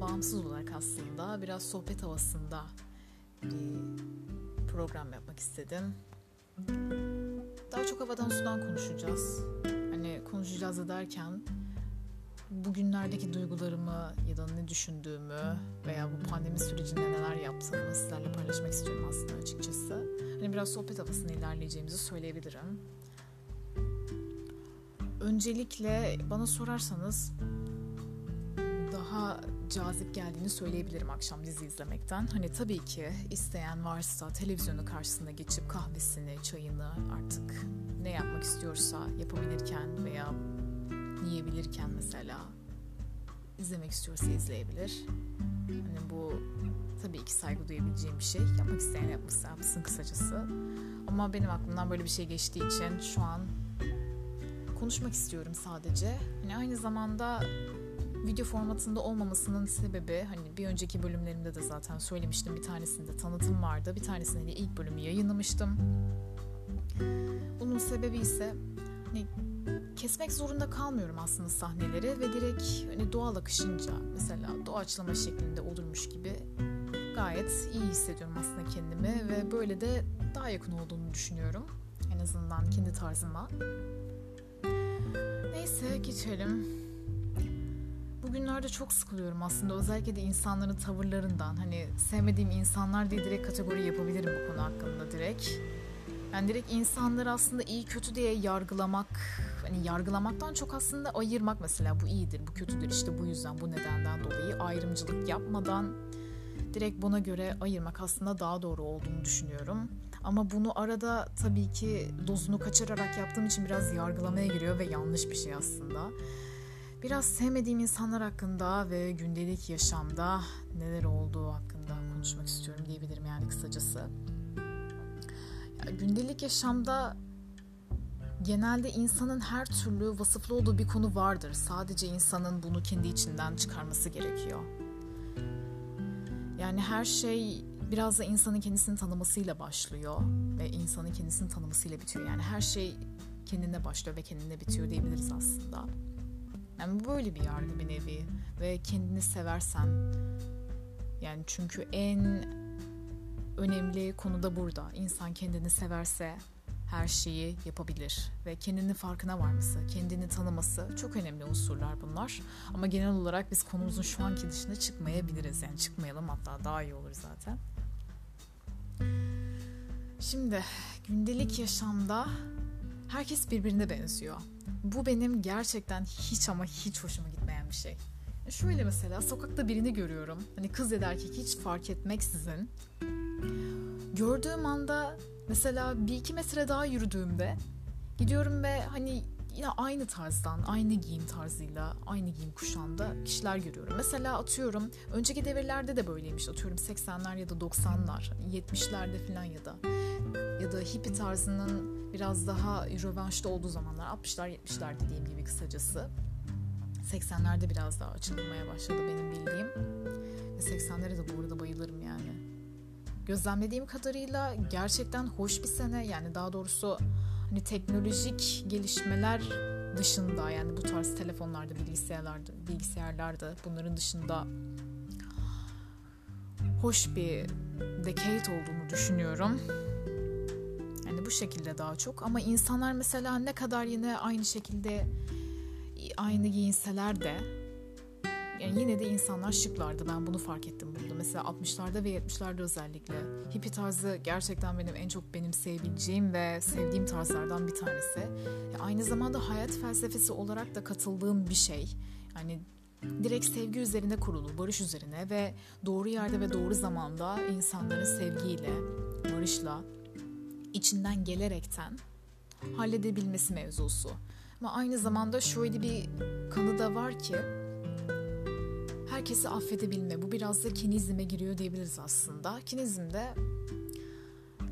bağımsız olarak aslında biraz sohbet havasında bir program yapmak istedim. Daha çok havadan sudan konuşacağız. Hani konuşacağız da derken bugünlerdeki duygularımı ya da ne düşündüğümü veya bu pandemi sürecinde neler yaptığımı sizlerle paylaşmak istiyorum aslında açıkçası. Hani biraz sohbet havasında ilerleyeceğimizi söyleyebilirim. Öncelikle bana sorarsanız daha cazip geldiğini söyleyebilirim akşam dizi izlemekten. Hani tabii ki isteyen varsa televizyonu karşısında geçip kahvesini, çayını artık ne yapmak istiyorsa yapabilirken veya yiyebilirken mesela izlemek istiyorsa izleyebilir. Hani bu tabii ki saygı duyabileceğim bir şey. Yapmak isteyen yapmışsa yapsın kısacası. Ama benim aklımdan böyle bir şey geçtiği için şu an konuşmak istiyorum sadece. Hani aynı zamanda video formatında olmamasının sebebi hani bir önceki bölümlerimde de zaten söylemiştim. Bir tanesinde tanıtım vardı. Bir tanesinde de ilk bölümü yayınlamıştım. Bunun sebebi ise hani kesmek zorunda kalmıyorum aslında sahneleri ve direkt hani doğal akışınca mesela doğaçlama şeklinde olurmuş gibi gayet iyi hissediyorum aslında kendimi ve böyle de daha yakın olduğunu düşünüyorum. En azından kendi tarzıma. Neyse geçelim. Bugünlerde çok sıkılıyorum aslında özellikle de insanların tavırlarından. Hani sevmediğim insanlar diye direkt kategori yapabilirim bu konu hakkında direkt. Yani direkt insanları aslında iyi kötü diye yargılamak, hani yargılamaktan çok aslında ayırmak mesela bu iyidir, bu kötüdür işte bu yüzden, bu nedenden dolayı ayrımcılık yapmadan direkt buna göre ayırmak aslında daha doğru olduğunu düşünüyorum. Ama bunu arada tabii ki dozunu kaçırarak yaptığım için biraz yargılamaya giriyor ve yanlış bir şey aslında. Biraz sevmediğim insanlar hakkında ve gündelik yaşamda neler olduğu hakkında konuşmak istiyorum diyebilirim yani kısacası. Ya, gündelik yaşamda genelde insanın her türlü vasıflı olduğu bir konu vardır. Sadece insanın bunu kendi içinden çıkarması gerekiyor. Yani her şey biraz da insanın kendisini tanımasıyla başlıyor ve insanın kendisini tanımasıyla bitiyor. Yani her şey kendinde başlıyor ve kendinde bitiyor diyebiliriz aslında. Yani böyle bir yargı bir nevi ve kendini seversen yani çünkü en önemli konu da burada. İnsan kendini severse her şeyi yapabilir ve kendini farkına varması, kendini tanıması çok önemli unsurlar bunlar. Ama genel olarak biz konumuzun şu anki dışına çıkmayabiliriz. Yani çıkmayalım hatta daha iyi olur zaten. Şimdi gündelik yaşamda herkes birbirine benziyor. Bu benim gerçekten hiç ama hiç hoşuma gitmeyen bir şey. Şöyle mesela sokakta birini görüyorum. Hani kız ya da erkek hiç fark etmeksizin. Gördüğüm anda mesela bir iki metre daha yürüdüğümde gidiyorum ve hani yine aynı tarzdan, aynı giyim tarzıyla, aynı giyim kuşağında kişiler görüyorum. Mesela atıyorum, önceki devirlerde de böyleymiş. Atıyorum 80'ler ya da 90'lar, 70'lerde falan ya da ya da hippie tarzının biraz daha rövanşta olduğu zamanlar 60'lar 70'ler dediğim gibi kısacası. 80'lerde biraz daha açılmaya başladı benim bildiğim. Ve 80'lere de bu arada bayılırım yani. Gözlemlediğim kadarıyla gerçekten hoş bir sene yani daha doğrusu hani teknolojik gelişmeler dışında yani bu tarz telefonlarda, bilgisayarlarda, bilgisayarlarda bunların dışında hoş bir decade olduğunu düşünüyorum. Yani bu şekilde daha çok ama insanlar mesela ne kadar yine aynı şekilde aynı giyinseler de yani yine de insanlar şıklardı. Ben bunu fark ettim burada. Mesela 60'larda ve 70'lerde özellikle hippie tarzı gerçekten benim en çok benim sevebileceğim ve sevdiğim tarzlardan bir tanesi. Ya aynı zamanda hayat felsefesi olarak da katıldığım bir şey. Yani direkt sevgi üzerine kurulu, barış üzerine ve doğru yerde ve doğru zamanda insanların sevgiyle, barışla, içinden gelerekten halledebilmesi mevzusu. Ama aynı zamanda şöyle bir kanı da var ki herkesi affedebilme. Bu biraz da kinizme giriyor diyebiliriz aslında. Kinizmde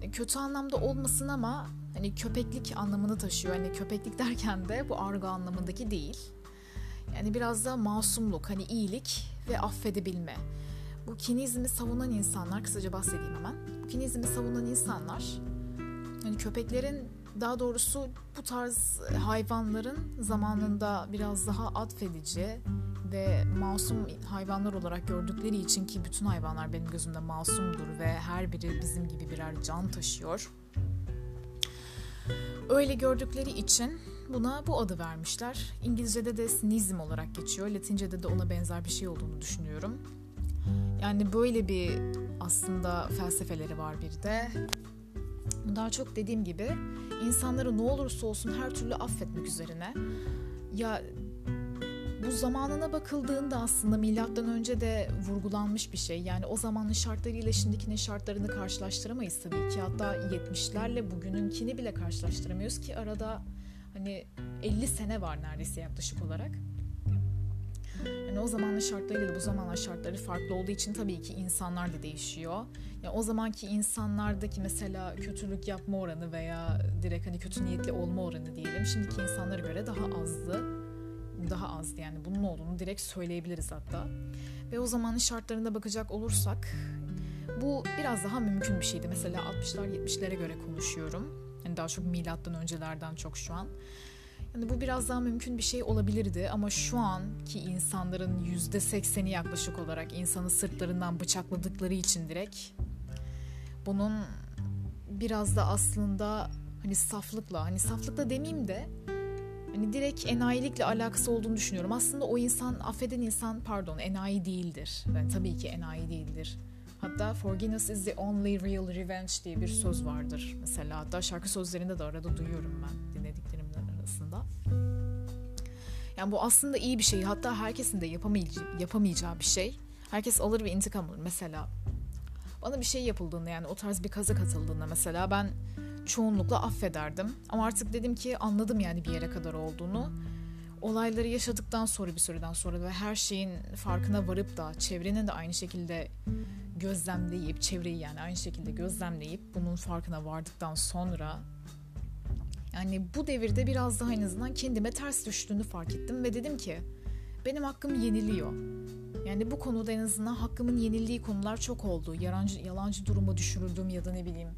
e, kötü anlamda olmasın ama hani köpeklik anlamını taşıyor. Hani köpeklik derken de bu argo anlamındaki değil. Yani biraz da masumluk, hani iyilik ve affedebilme. Bu kinizmi savunan insanlar, kısaca bahsedeyim hemen. Bu kinizmi savunan insanlar, hani köpeklerin daha doğrusu bu tarz hayvanların zamanında biraz daha atfedici, ve masum hayvanlar olarak gördükleri için ki bütün hayvanlar benim gözümde masumdur ve her biri bizim gibi birer can taşıyor. Öyle gördükleri için buna bu adı vermişler. İngilizce'de de sinizm olarak geçiyor. Latince'de de ona benzer bir şey olduğunu düşünüyorum. Yani böyle bir aslında felsefeleri var bir de. Daha çok dediğim gibi insanları ne olursa olsun her türlü affetmek üzerine. Ya bu zamanına bakıldığında aslında milattan önce de vurgulanmış bir şey. Yani o zamanın şartlarıyla şimdikinin şartlarını karşılaştıramayız tabii ki. Hatta 70'lerle bugününkini bile karşılaştıramıyoruz ki arada hani 50 sene var neredeyse yaklaşık olarak. Yani o zamanın şartlarıyla bu zamanın şartları farklı olduğu için tabii ki insanlar da değişiyor. Yani o zamanki insanlardaki mesela kötülük yapma oranı veya direkt hani kötü niyetli olma oranı diyelim şimdiki insanlara göre daha azdı. Daha azdı yani bunun olduğunu direkt söyleyebiliriz hatta. Ve o zamanın şartlarına bakacak olursak bu biraz daha mümkün bir şeydi. Mesela 60'lar 70'lere göre konuşuyorum. Yani daha çok milattan öncelerden çok şu an. Yani bu biraz daha mümkün bir şey olabilirdi ama şu anki insanların yüzde sekseni yaklaşık olarak insanı sırtlarından bıçakladıkları için direkt bunun biraz da aslında hani saflıkla hani saflıkla demeyeyim de hani direkt enayilikle alakası olduğunu düşünüyorum. Aslında o insan affeden insan pardon enayi değildir. Yani tabii ki enayi değildir. Hatta forgiveness is the only real revenge diye bir söz vardır. Mesela hatta şarkı sözlerinde de arada duyuyorum ben dinlediklerimden arasında. Yani bu aslında iyi bir şey. Hatta herkesin de yapamayacağı, yapamayacağı bir şey. Herkes alır ve intikam alır. Mesela bana bir şey yapıldığında yani o tarz bir kaza katıldığında mesela ben çoğunlukla affederdim. Ama artık dedim ki anladım yani bir yere kadar olduğunu. Olayları yaşadıktan sonra bir süreden sonra ve her şeyin farkına varıp da çevrenin de aynı şekilde gözlemleyip çevreyi yani aynı şekilde gözlemleyip bunun farkına vardıktan sonra yani bu devirde biraz daha en azından kendime ters düştüğünü fark ettim ve dedim ki benim hakkım yeniliyor. Yani bu konuda en azından hakkımın yenildiği konular çok oldu. Yalancı, yalancı duruma düşürüldüm ya da ne bileyim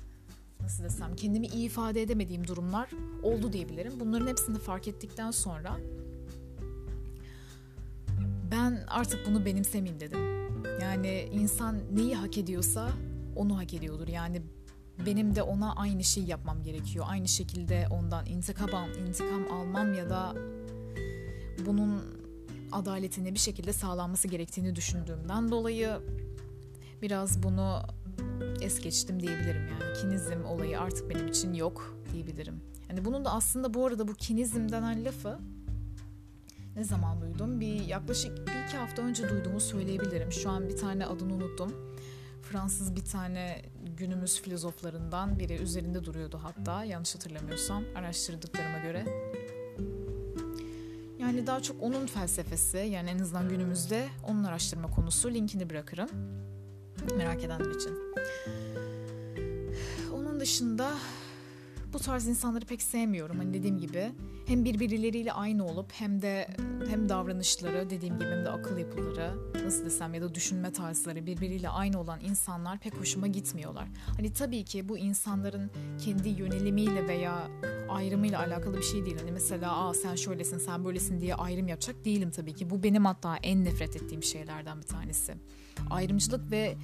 nasıl desem kendimi iyi ifade edemediğim durumlar oldu diyebilirim. Bunların hepsini fark ettikten sonra ben artık bunu benimsemeyeyim dedim. Yani insan neyi hak ediyorsa onu hak ediyordur. Yani benim de ona aynı şey yapmam gerekiyor. Aynı şekilde ondan intikam, intikam almam ya da bunun adaletini bir şekilde sağlanması gerektiğini düşündüğümden dolayı biraz bunu es geçtim diyebilirim yani. Kinizm olayı artık benim için yok diyebilirim. Yani bunun da aslında bu arada bu kinizm denen lafı ne zaman duydum? Bir yaklaşık bir iki hafta önce duyduğumu söyleyebilirim. Şu an bir tane adını unuttum. Fransız bir tane günümüz filozoflarından biri üzerinde duruyordu hatta yanlış hatırlamıyorsam araştırdıklarıma göre. Yani daha çok onun felsefesi yani en azından günümüzde onun araştırma konusu linkini bırakırım merak edenler için. Onun dışında bu tarz insanları pek sevmiyorum. Hani dediğim gibi hem birbirleriyle aynı olup hem de hem davranışları dediğim gibi hem de akıl yapıları nasıl desem ya da düşünme tarzları birbiriyle aynı olan insanlar pek hoşuma gitmiyorlar. Hani tabii ki bu insanların kendi yönelimiyle veya ayrımıyla alakalı bir şey değil. Hani mesela Aa, sen şöylesin sen böylesin diye ayrım yapacak değilim tabii ki. Bu benim hatta en nefret ettiğim şeylerden bir tanesi. Ayrımcılık ve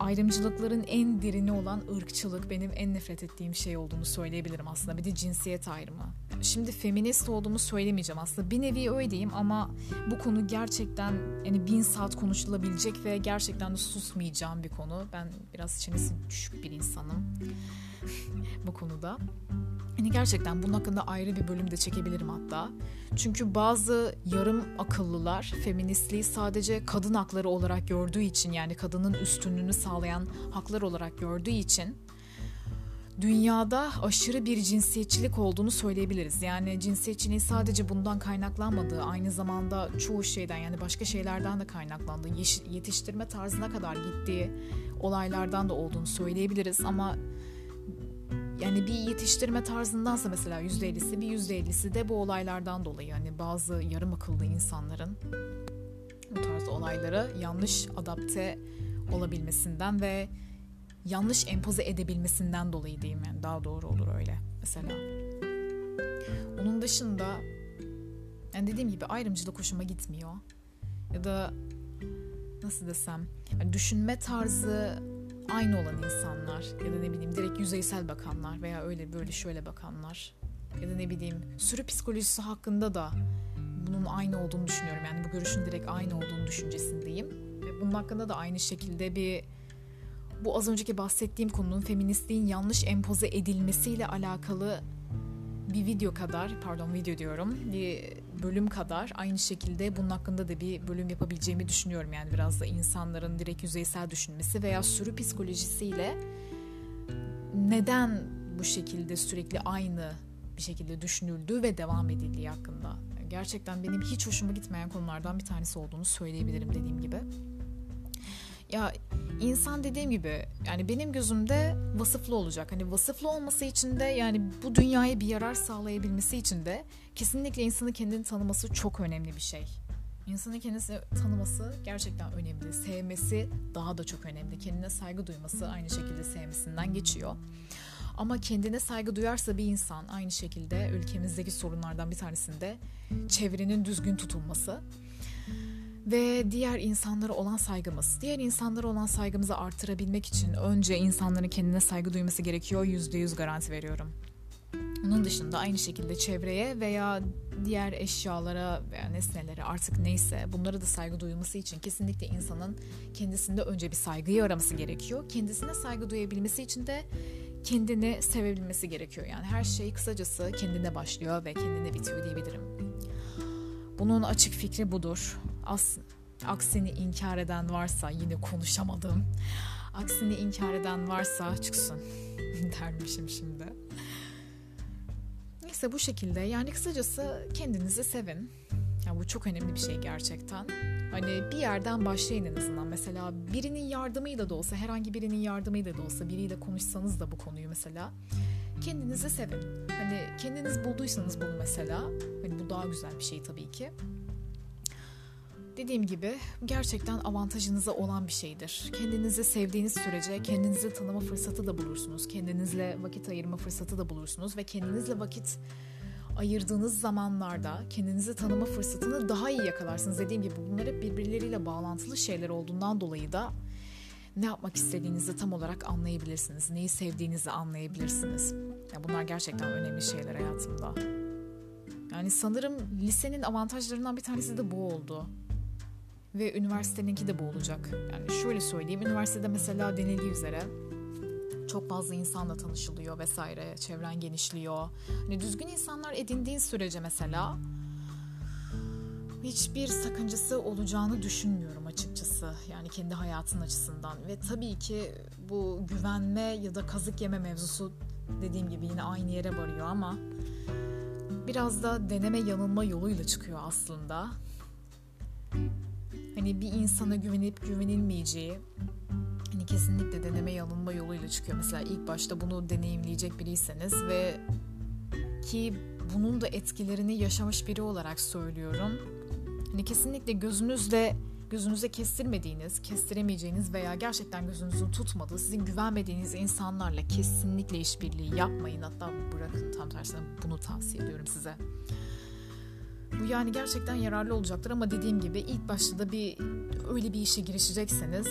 ayrımcılıkların en derini olan ırkçılık benim en nefret ettiğim şey olduğunu söyleyebilirim aslında. Bir de cinsiyet ayrımı. Şimdi feminist olduğumu söylemeyeceğim aslında. Bir nevi öyleyim ama bu konu gerçekten yani bin saat konuşulabilecek ve gerçekten de susmayacağım bir konu. Ben biraz çenesi düşük bir insanım bu konuda. Hani gerçekten bunun hakkında ayrı bir bölüm de çekebilirim hatta. Çünkü bazı yarım akıllılar feministliği sadece kadın hakları olarak gördüğü için yani kadının üstünlüğünü sağlayan haklar olarak gördüğü için dünyada aşırı bir cinsiyetçilik olduğunu söyleyebiliriz. Yani cinsiyetçiliğin sadece bundan kaynaklanmadığı, aynı zamanda çoğu şeyden yani başka şeylerden de kaynaklandığı, yetiştirme tarzına kadar gittiği olaylardan da olduğunu söyleyebiliriz. Ama yani bir yetiştirme tarzındansa mesela %50'si bir %50'si de bu olaylardan dolayı yani bazı yarım akıllı insanların bu tarz olaylara yanlış adapte olabilmesinden ve yanlış empoze edebilmesinden dolayı diyeyim yani daha doğru olur öyle mesela. Onun dışında Yani dediğim gibi ayrımcılık hoşuma gitmiyor. Ya da nasıl desem yani düşünme tarzı aynı olan insanlar ya da ne bileyim direkt yüzeysel bakanlar veya öyle böyle şöyle bakanlar ya da ne bileyim sürü psikolojisi hakkında da bunun aynı olduğunu düşünüyorum. Yani bu görüşün direkt aynı olduğunu düşüncesindeyim. Bunun hakkında da aynı şekilde bir bu az önceki bahsettiğim konunun feministliğin yanlış empoze edilmesiyle alakalı bir video kadar, pardon video diyorum, bir bölüm kadar aynı şekilde bunun hakkında da bir bölüm yapabileceğimi düşünüyorum. Yani biraz da insanların direkt yüzeysel düşünmesi veya sürü psikolojisiyle neden bu şekilde sürekli aynı bir şekilde düşünüldüğü ve devam edildiği hakkında. Gerçekten benim hiç hoşuma gitmeyen konulardan bir tanesi olduğunu söyleyebilirim dediğim gibi. Ya insan dediğim gibi yani benim gözümde vasıflı olacak. Hani vasıflı olması için de yani bu dünyaya bir yarar sağlayabilmesi için de kesinlikle insanın kendini tanıması çok önemli bir şey. İnsanın kendisini tanıması gerçekten önemli. Sevmesi daha da çok önemli. Kendine saygı duyması aynı şekilde sevmesinden geçiyor. Ama kendine saygı duyarsa bir insan aynı şekilde ülkemizdeki sorunlardan bir tanesinde çevrenin düzgün tutulması ve diğer insanlara olan saygımız. Diğer insanlara olan saygımızı artırabilmek için önce insanların kendine saygı duyması gerekiyor. Yüzde yüz garanti veriyorum. Onun dışında aynı şekilde çevreye veya diğer eşyalara veya nesnelere artık neyse bunlara da saygı duyulması için kesinlikle insanın kendisinde önce bir saygıyı araması gerekiyor. Kendisine saygı duyabilmesi için de kendini sevebilmesi gerekiyor. Yani her şey kısacası kendine başlıyor ve kendine bitiyor diyebilirim. Bunun açık fikri budur. As aksini inkar eden varsa yine konuşamadım. Aksini inkar eden varsa çıksın dermişim şimdi. Neyse bu şekilde yani kısacası kendinizi sevin. Ya bu çok önemli bir şey gerçekten. Hani bir yerden başlayın en azından. Mesela birinin yardımıyla da olsa, herhangi birinin yardımıyla da olsa biriyle konuşsanız da bu konuyu mesela kendinizi sevin. Hani kendiniz bulduysanız bunu mesela, hani bu daha güzel bir şey tabii ki. Dediğim gibi gerçekten avantajınıza olan bir şeydir. Kendinizi sevdiğiniz sürece kendinizi tanıma fırsatı da bulursunuz. Kendinizle vakit ayırma fırsatı da bulursunuz ve kendinizle vakit ayırdığınız zamanlarda kendinizi tanıma fırsatını daha iyi yakalarsınız. Dediğim gibi bunlar hep birbirleriyle bağlantılı şeyler olduğundan dolayı da ne yapmak istediğinizi tam olarak anlayabilirsiniz. Neyi sevdiğinizi anlayabilirsiniz. Ya bunlar gerçekten önemli şeyler hayatımda. Yani sanırım lisenin avantajlarından bir tanesi de bu oldu. Ve üniversiteninki de bu olacak. Yani şöyle söyleyeyim. Üniversitede mesela denildiği üzere çok fazla insanla tanışılıyor vesaire. Çevren genişliyor. Hani düzgün insanlar edindiğin sürece mesela hiçbir sakıncası olacağını düşünmüyorum açıkçası. Yani kendi hayatın açısından. Ve tabii ki bu güvenme ya da kazık yeme mevzusu dediğim gibi yine aynı yere varıyor ama biraz da deneme yanılma yoluyla çıkıyor aslında. Hani bir insana güvenip güvenilmeyeceği hani kesinlikle deneme yanılma yoluyla çıkıyor. Mesela ilk başta bunu deneyimleyecek biriyseniz ve ki bunun da etkilerini yaşamış biri olarak söylüyorum. Hani kesinlikle gözünüzle gözünüze kestirmediğiniz, kestiremeyeceğiniz veya gerçekten gözünüzün tutmadığı, sizin güvenmediğiniz insanlarla kesinlikle işbirliği yapmayın. Hatta bırakın tam tersine bunu tavsiye ediyorum size. Bu yani gerçekten yararlı olacaktır ama dediğim gibi ilk başta da bir öyle bir işe girişecekseniz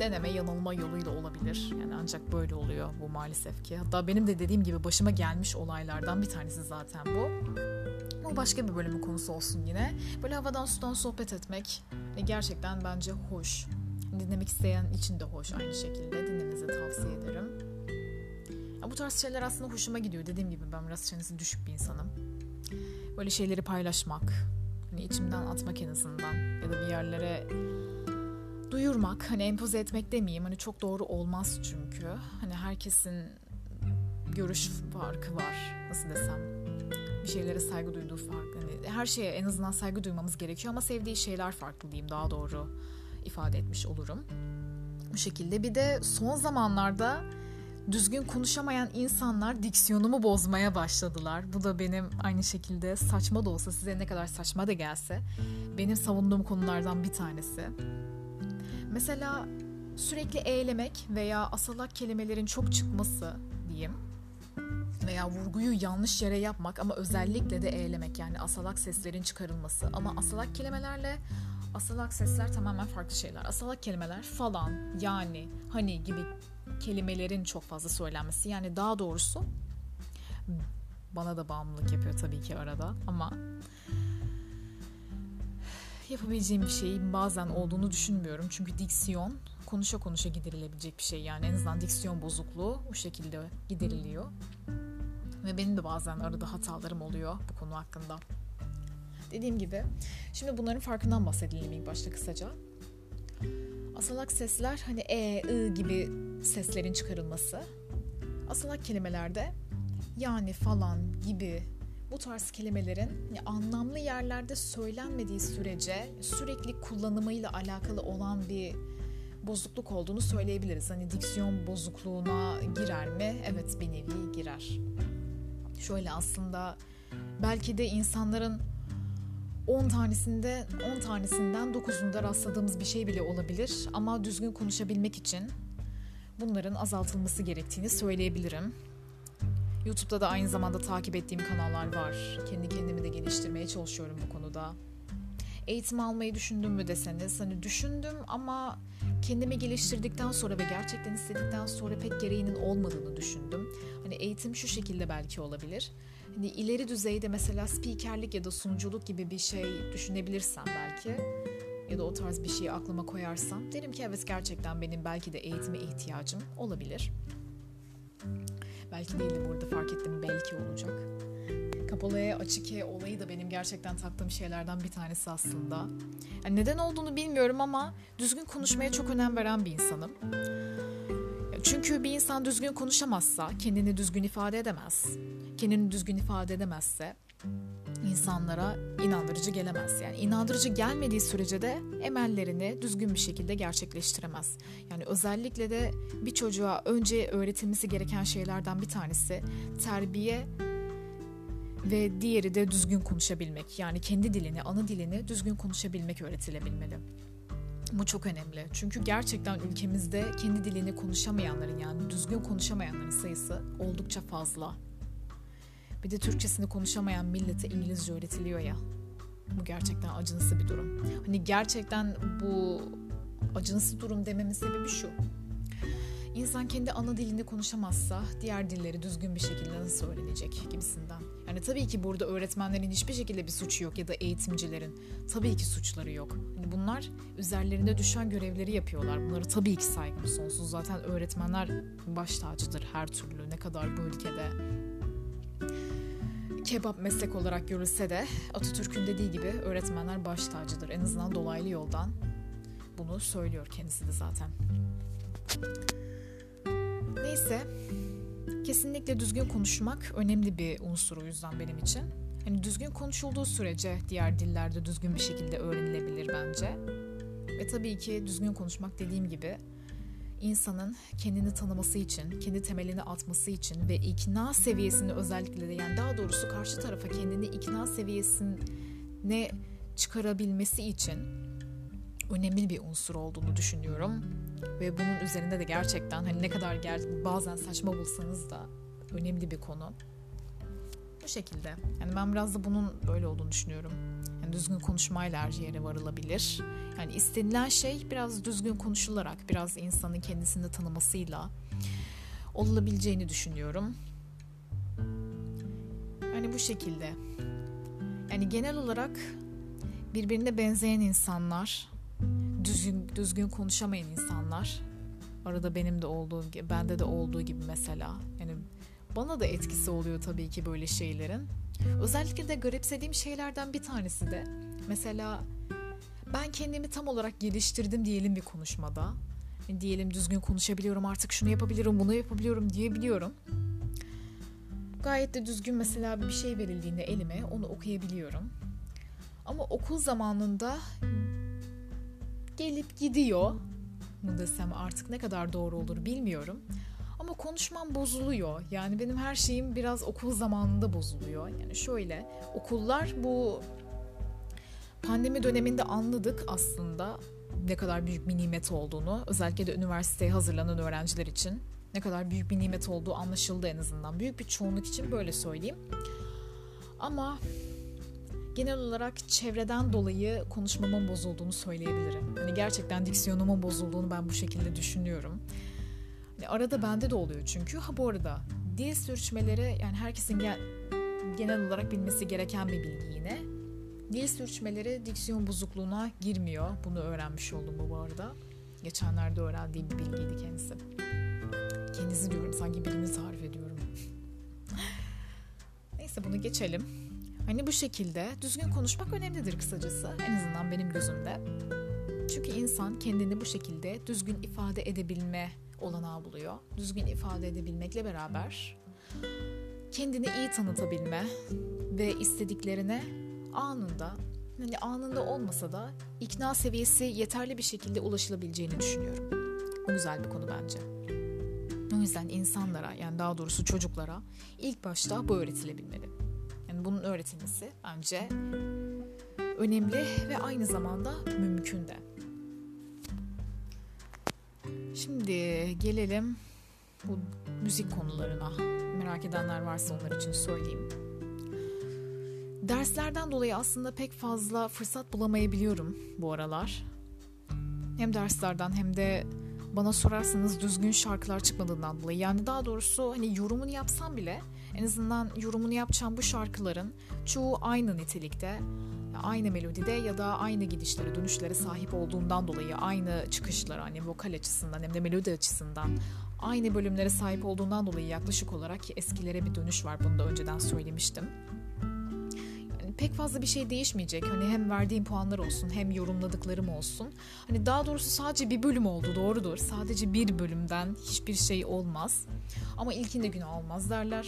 deneme yanılma yoluyla olabilir. Yani ancak böyle oluyor bu maalesef ki. Hatta benim de dediğim gibi başıma gelmiş olaylardan bir tanesi zaten bu. Bu başka bir bölümün konusu olsun yine. Böyle havadan sudan sohbet etmek gerçekten bence hoş. Dinlemek isteyen için de hoş aynı şekilde. Dinlemenizi tavsiye ederim. Ya bu tarz şeyler aslında hoşuma gidiyor. Dediğim gibi ben biraz çenesi düşük bir insanım. Böyle şeyleri paylaşmak, hani içimden atmak en azından ya da bir yerlere duyurmak, hani empoze etmek demeyeyim. Hani çok doğru olmaz çünkü. Hani herkesin görüş farkı var. Nasıl desem? Bir şeylere saygı duyduğu farklı. Hani her şeye en azından saygı duymamız gerekiyor ama sevdiği şeyler farklı diyeyim. Daha doğru ifade etmiş olurum. Bu şekilde bir de son zamanlarda düzgün konuşamayan insanlar diksiyonumu bozmaya başladılar. Bu da benim aynı şekilde saçma da olsa size ne kadar saçma da gelse benim savunduğum konulardan bir tanesi. Mesela sürekli eğlemek veya asalak kelimelerin çok çıkması diyeyim. veya vurguyu yanlış yere yapmak ama özellikle de eğlemek yani asalak seslerin çıkarılması ama asalak kelimelerle asalak sesler tamamen farklı şeyler. Asalak kelimeler falan, yani, hani gibi kelimelerin çok fazla söylenmesi yani daha doğrusu bana da bağımlılık yapıyor tabii ki arada ama yapabileceğim bir şey bazen olduğunu düşünmüyorum. Çünkü diksiyon konuşa konuşa giderilebilecek bir şey. Yani en azından diksiyon bozukluğu bu şekilde gideriliyor. Ve benim de bazen arada hatalarım oluyor bu konu hakkında. Dediğim gibi şimdi bunların farkından bahsedelim ilk başta kısaca. Asalak sesler hani e, ı gibi seslerin çıkarılması. Asalak kelimelerde yani falan gibi bu tarz kelimelerin anlamlı yerlerde söylenmediği sürece sürekli kullanımıyla alakalı olan bir bozukluk olduğunu söyleyebiliriz. Hani diksiyon bozukluğuna girer mi? Evet bir nevi girer. Şöyle aslında belki de insanların 10 tanesinde 10 tanesinden 9'unda rastladığımız bir şey bile olabilir ama düzgün konuşabilmek için bunların azaltılması gerektiğini söyleyebilirim. YouTube'da da aynı zamanda takip ettiğim kanallar var. Kendi kendimi de geliştirmeye çalışıyorum bu konuda. Eğitim almayı düşündüm mü deseniz hani düşündüm ama kendimi geliştirdikten sonra ve gerçekten istedikten sonra pek gereğinin olmadığını düşündüm. Hani eğitim şu şekilde belki olabilir. Hani ileri düzeyde mesela spikerlik ya da sunuculuk gibi bir şey düşünebilirsem belki ya da o tarz bir şeyi aklıma koyarsam derim ki evet gerçekten benim belki de eğitime ihtiyacım olabilir. Belki değil de burada fark ettim belki olacak. Kapalı E, açık E olayı da benim gerçekten taktığım şeylerden bir tanesi aslında. Yani neden olduğunu bilmiyorum ama düzgün konuşmaya çok önem veren bir insanım. Çünkü bir insan düzgün konuşamazsa kendini düzgün ifade edemez. Kendini düzgün ifade edemezse insanlara inandırıcı gelemez. Yani inandırıcı gelmediği sürece de emellerini düzgün bir şekilde gerçekleştiremez. Yani özellikle de bir çocuğa önce öğretilmesi gereken şeylerden bir tanesi terbiye ve diğeri de düzgün konuşabilmek. Yani kendi dilini, ana dilini düzgün konuşabilmek öğretilebilmeli. Bu çok önemli. Çünkü gerçekten ülkemizde kendi dilini konuşamayanların yani düzgün konuşamayanların sayısı oldukça fazla. Bir de Türkçesini konuşamayan millete İngilizce öğretiliyor ya. Bu gerçekten acınası bir durum. Hani gerçekten bu acınası durum dememin sebebi şu. İnsan kendi ana dilini konuşamazsa diğer dilleri düzgün bir şekilde nasıl öğrenecek gibisinden. Yani tabii ki burada öğretmenlerin hiçbir şekilde bir suçu yok ya da eğitimcilerin tabii ki suçları yok. Yani bunlar üzerlerinde düşen görevleri yapıyorlar. Bunları tabii ki saygım sonsuz. Zaten öğretmenler baş tacıdır her türlü. Ne kadar bu ülkede kebap meslek olarak görülse de Atatürk'ün dediği gibi öğretmenler baş tacıdır. En azından dolaylı yoldan bunu söylüyor kendisi de zaten. Neyse, kesinlikle düzgün konuşmak önemli bir unsur o yüzden benim için. Hani düzgün konuşulduğu sürece diğer dillerde düzgün bir şekilde öğrenilebilir bence. Ve tabii ki düzgün konuşmak dediğim gibi insanın kendini tanıması için, kendi temelini atması için ve ikna seviyesini özellikle de yani daha doğrusu karşı tarafa kendini ikna seviyesine çıkarabilmesi için önemli bir unsur olduğunu düşünüyorum. Ve bunun üzerinde de gerçekten hani ne kadar ger bazen saçma bulsanız da önemli bir konu. Bu şekilde. Yani ben biraz da bunun böyle olduğunu düşünüyorum. Yani düzgün konuşmayla her yere varılabilir. Yani istenilen şey biraz düzgün konuşularak, biraz insanın kendisini tanımasıyla olabileceğini düşünüyorum. Yani bu şekilde. Yani genel olarak birbirine benzeyen insanlar, düzgün düzgün konuşamayan insanlar, arada benim de olduğu, bende de olduğu gibi mesela. Yani bana da etkisi oluyor tabii ki böyle şeylerin. Özellikle de garipsediğim şeylerden bir tanesi de mesela ben kendimi tam olarak geliştirdim diyelim bir konuşmada. Yani diyelim düzgün konuşabiliyorum artık şunu yapabiliyorum bunu yapabiliyorum diyebiliyorum. Gayet de düzgün mesela bir şey verildiğinde elime onu okuyabiliyorum. Ama okul zamanında gelip gidiyor mu desem artık ne kadar doğru olur bilmiyorum. Ama konuşmam bozuluyor. Yani benim her şeyim biraz okul zamanında bozuluyor. Yani şöyle okullar bu pandemi döneminde anladık aslında ne kadar büyük bir nimet olduğunu. Özellikle de üniversiteye hazırlanan öğrenciler için. ne kadar büyük bir nimet olduğu anlaşıldı en azından. Büyük bir çoğunluk için böyle söyleyeyim. Ama genel olarak çevreden dolayı konuşmamın bozulduğunu söyleyebilirim. Hani gerçekten diksiyonumun bozulduğunu ben bu şekilde düşünüyorum. Hani arada bende de oluyor çünkü. Ha bu arada dil sürçmeleri yani herkesin gel genel olarak bilmesi gereken bir bilgi yine. Dil sürçmeleri diksiyon bozukluğuna girmiyor. Bunu öğrenmiş oldum bu arada. Geçenlerde öğrendiğim bir bilgiydi kendisi. Kendisi diyorum sanki birini tarif ediyorum. Neyse bunu geçelim. Hani bu şekilde düzgün konuşmak önemlidir kısacası. En azından benim gözümde. Çünkü insan kendini bu şekilde düzgün ifade edebilme olanağı buluyor. Düzgün ifade edebilmekle beraber kendini iyi tanıtabilme ve istediklerine anında hani anında olmasa da ikna seviyesi yeterli bir şekilde ulaşılabileceğini düşünüyorum. Bu güzel bir konu bence. O yüzden insanlara yani daha doğrusu çocuklara ilk başta bu öğretilebilmeli. Bunun öğretilmesi bence önemli ve aynı zamanda mümkün de. Şimdi gelelim bu müzik konularına. Merak edenler varsa onlar için söyleyeyim. Derslerden dolayı aslında pek fazla fırsat bulamayabiliyorum bu aralar. Hem derslerden hem de bana sorarsanız düzgün şarkılar çıkmadığından dolayı. Yani daha doğrusu hani yorumunu yapsam bile en azından yorumunu yapacağım bu şarkıların çoğu aynı nitelikte, aynı melodide ya da aynı gidişlere, dönüşlere sahip olduğundan dolayı aynı çıkışlara hani vokal açısından hem de melodi açısından aynı bölümlere sahip olduğundan dolayı yaklaşık olarak eskilere bir dönüş var. Bunu da önceden söylemiştim pek fazla bir şey değişmeyecek. Hani hem verdiğim puanlar olsun hem yorumladıklarım olsun. Hani daha doğrusu sadece bir bölüm oldu doğrudur. Sadece bir bölümden hiçbir şey olmaz. Ama ilkinde günü olmaz derler.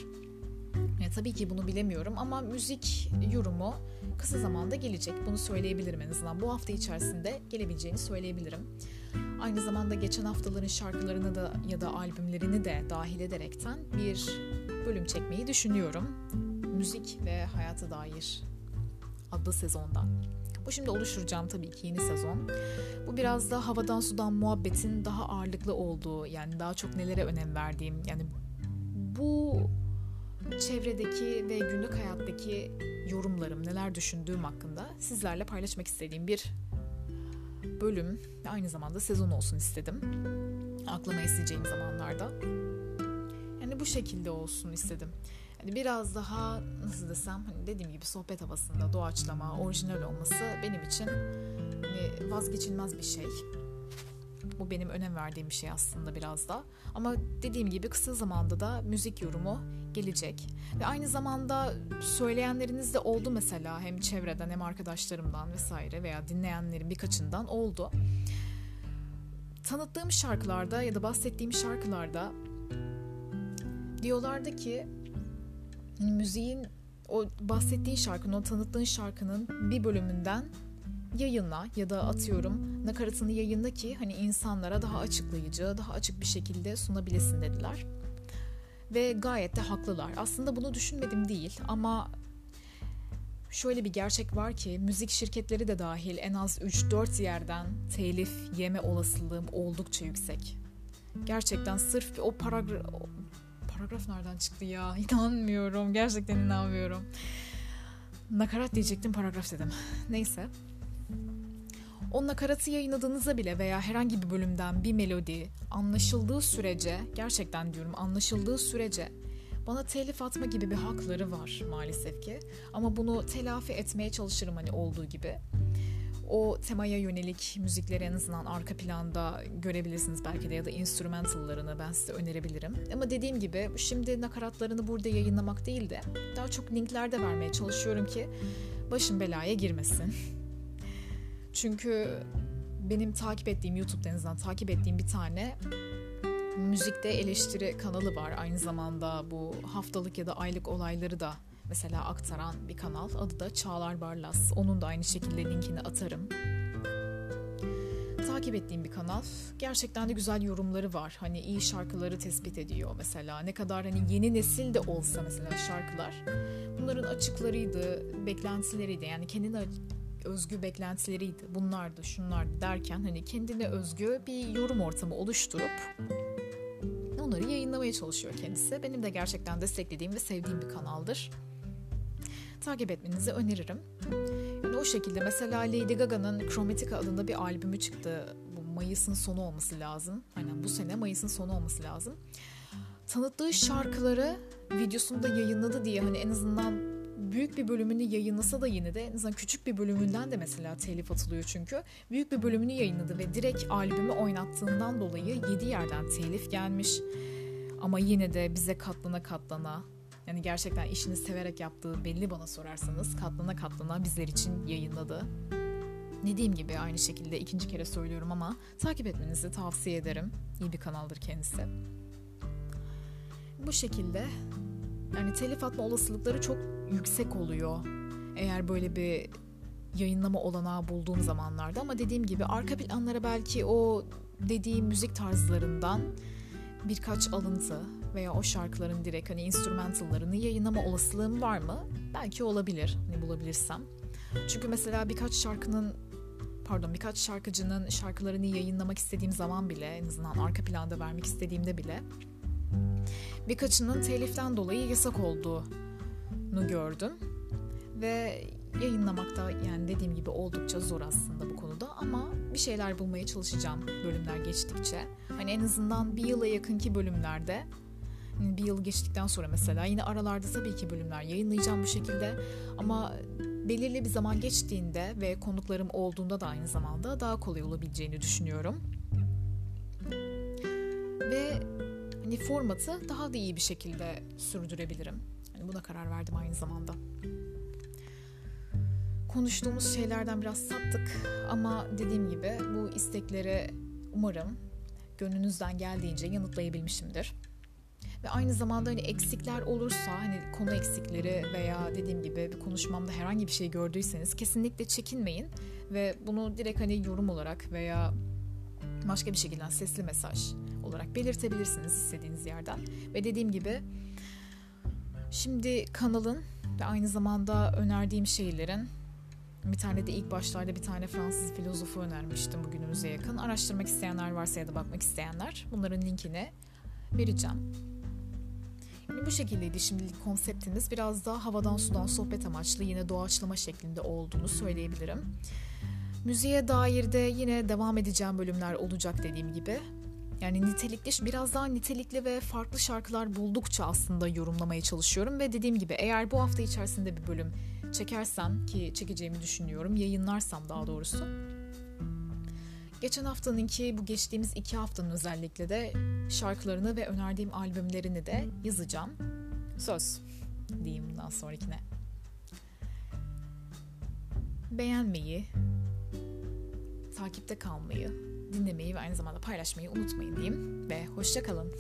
Ya, tabii ki bunu bilemiyorum ama müzik yorumu kısa zamanda gelecek. Bunu söyleyebilirim en azından. Bu hafta içerisinde gelebileceğini söyleyebilirim. Aynı zamanda geçen haftaların şarkılarını da ya da albümlerini de dahil ederekten bir bölüm çekmeyi düşünüyorum. Müzik ve hayata dair adlı sezondan. Bu şimdi oluşturacağım tabii ki yeni sezon. Bu biraz da havadan sudan muhabbetin daha ağırlıklı olduğu yani daha çok nelere önem verdiğim yani bu çevredeki ve günlük hayattaki yorumlarım, neler düşündüğüm hakkında sizlerle paylaşmak istediğim bir bölüm ve aynı zamanda sezon olsun istedim. Aklıma eseceğim zamanlarda. Yani bu şekilde olsun istedim. Hani biraz daha nasıl desem hani dediğim gibi sohbet havasında doğaçlama, orijinal olması benim için hani vazgeçilmez bir şey. Bu benim önem verdiğim bir şey aslında biraz da. Ama dediğim gibi kısa zamanda da müzik yorumu gelecek. Ve aynı zamanda söyleyenleriniz de oldu mesela hem çevreden hem arkadaşlarımdan vesaire veya dinleyenlerin birkaçından oldu. Tanıttığım şarkılarda ya da bahsettiğim şarkılarda diyorlardı ki müziğin o bahsettiğin şarkının, o tanıttığın şarkının bir bölümünden yayınla ya da atıyorum nakaratını yayınla ki hani insanlara daha açıklayıcı, daha açık bir şekilde sunabilesin dediler. Ve gayet de haklılar. Aslında bunu düşünmedim değil ama şöyle bir gerçek var ki müzik şirketleri de dahil en az 3-4 yerden telif yeme olasılığım oldukça yüksek. Gerçekten sırf o paragraf paragraf nereden çıktı ya? İnanmıyorum. Gerçekten inanmıyorum. Nakarat diyecektim paragraf dedim. Neyse. O nakaratı yayınladığınızda bile veya herhangi bir bölümden bir melodi anlaşıldığı sürece, gerçekten diyorum anlaşıldığı sürece bana telif atma gibi bir hakları var maalesef ki. Ama bunu telafi etmeye çalışırım hani olduğu gibi o temaya yönelik müzikleri en azından arka planda görebilirsiniz belki de ya da instrumentallarını ben size önerebilirim. Ama dediğim gibi şimdi nakaratlarını burada yayınlamak değil de daha çok linklerde vermeye çalışıyorum ki başım belaya girmesin. Çünkü benim takip ettiğim YouTube'da en azından takip ettiğim bir tane müzikte eleştiri kanalı var. Aynı zamanda bu haftalık ya da aylık olayları da mesela aktaran bir kanal. Adı da Çağlar Barlas. Onun da aynı şekilde linkini atarım. Takip ettiğim bir kanal. Gerçekten de güzel yorumları var. Hani iyi şarkıları tespit ediyor mesela. Ne kadar hani yeni nesil de olsa mesela şarkılar. Bunların açıklarıydı, beklentileriydi. Yani kendine özgü beklentileriydi. Bunlardı, şunlardı derken hani kendine özgü bir yorum ortamı oluşturup bunları yayınlamaya çalışıyor kendisi. Benim de gerçekten desteklediğim ve sevdiğim bir kanaldır. Takip etmenizi öneririm. Yani o şekilde mesela Lady Gaga'nın Chromatica adında bir albümü çıktı. Bu Mayıs'ın sonu olması lazım. Aynen bu sene Mayıs'ın sonu olması lazım. Tanıttığı şarkıları videosunda yayınladı diye hani en azından büyük bir bölümünü yayınlasa da yine de en azından küçük bir bölümünden de mesela telif atılıyor çünkü. Büyük bir bölümünü yayınladı ve direkt albümü oynattığından dolayı 7 yerden telif gelmiş. Ama yine de bize katlana katlana yani gerçekten işini severek yaptığı belli bana sorarsanız katlana katlana bizler için yayınladı. Dediğim gibi aynı şekilde ikinci kere söylüyorum ama takip etmenizi tavsiye ederim. İyi bir kanaldır kendisi. Bu şekilde yani telif atma olasılıkları çok yüksek oluyor. Eğer böyle bir yayınlama olanağı bulduğum zamanlarda ama dediğim gibi arka planlara belki o dediğim müzik tarzlarından birkaç alıntı veya o şarkıların direkt hani instrumentallarını yayınlama olasılığım var mı? Belki olabilir hani bulabilirsem. Çünkü mesela birkaç şarkının pardon birkaç şarkıcının şarkılarını yayınlamak istediğim zaman bile en azından arka planda vermek istediğimde bile birkaçının teliften dolayı yasak olduğunu gördüm. Ve yayınlamakta yani dediğim gibi oldukça zor aslında bu konuda ama bir şeyler bulmaya çalışacağım bölümler geçtikçe. Hani en azından bir yıla yakınki bölümlerde hani bir yıl geçtikten sonra mesela yine aralarda tabii ki bölümler yayınlayacağım bu şekilde ama belirli bir zaman geçtiğinde ve konuklarım olduğunda da aynı zamanda daha kolay olabileceğini düşünüyorum. Ve hani formatı daha da iyi bir şekilde sürdürebilirim. Yani buna karar verdim aynı zamanda. Konuştuğumuz şeylerden biraz saptık ama dediğim gibi bu istekleri umarım gönlünüzden geldiğince yanıtlayabilmişimdir. Ve aynı zamanda hani eksikler olursa hani konu eksikleri veya dediğim gibi bir konuşmamda herhangi bir şey gördüyseniz kesinlikle çekinmeyin ve bunu direkt hani yorum olarak veya başka bir şekilde sesli mesaj olarak belirtebilirsiniz istediğiniz yerden. Ve dediğim gibi şimdi kanalın ve aynı zamanda önerdiğim şeylerin bir tane de ilk başlarda bir tane Fransız filozofu önermiştim bugünümüze yakın. Araştırmak isteyenler varsa ya da bakmak isteyenler bunların linkini vereceğim. Yani bu şekildeydi şimdilik konseptimiz. Biraz daha havadan sudan sohbet amaçlı yine doğaçlama şeklinde olduğunu söyleyebilirim. Müziğe dair de yine devam edeceğim bölümler olacak dediğim gibi. Yani nitelikli, biraz daha nitelikli ve farklı şarkılar buldukça aslında yorumlamaya çalışıyorum. Ve dediğim gibi eğer bu hafta içerisinde bir bölüm çekersem ki çekeceğimi düşünüyorum, yayınlarsam daha doğrusu. Geçen haftanınki bu geçtiğimiz iki haftanın özellikle de şarkılarını ve önerdiğim albümlerini de yazacağım. Söz diyeyim bundan sonrakine. Beğenmeyi, takipte kalmayı, dinlemeyi ve aynı zamanda paylaşmayı unutmayın diyeyim ve hoşça kalın.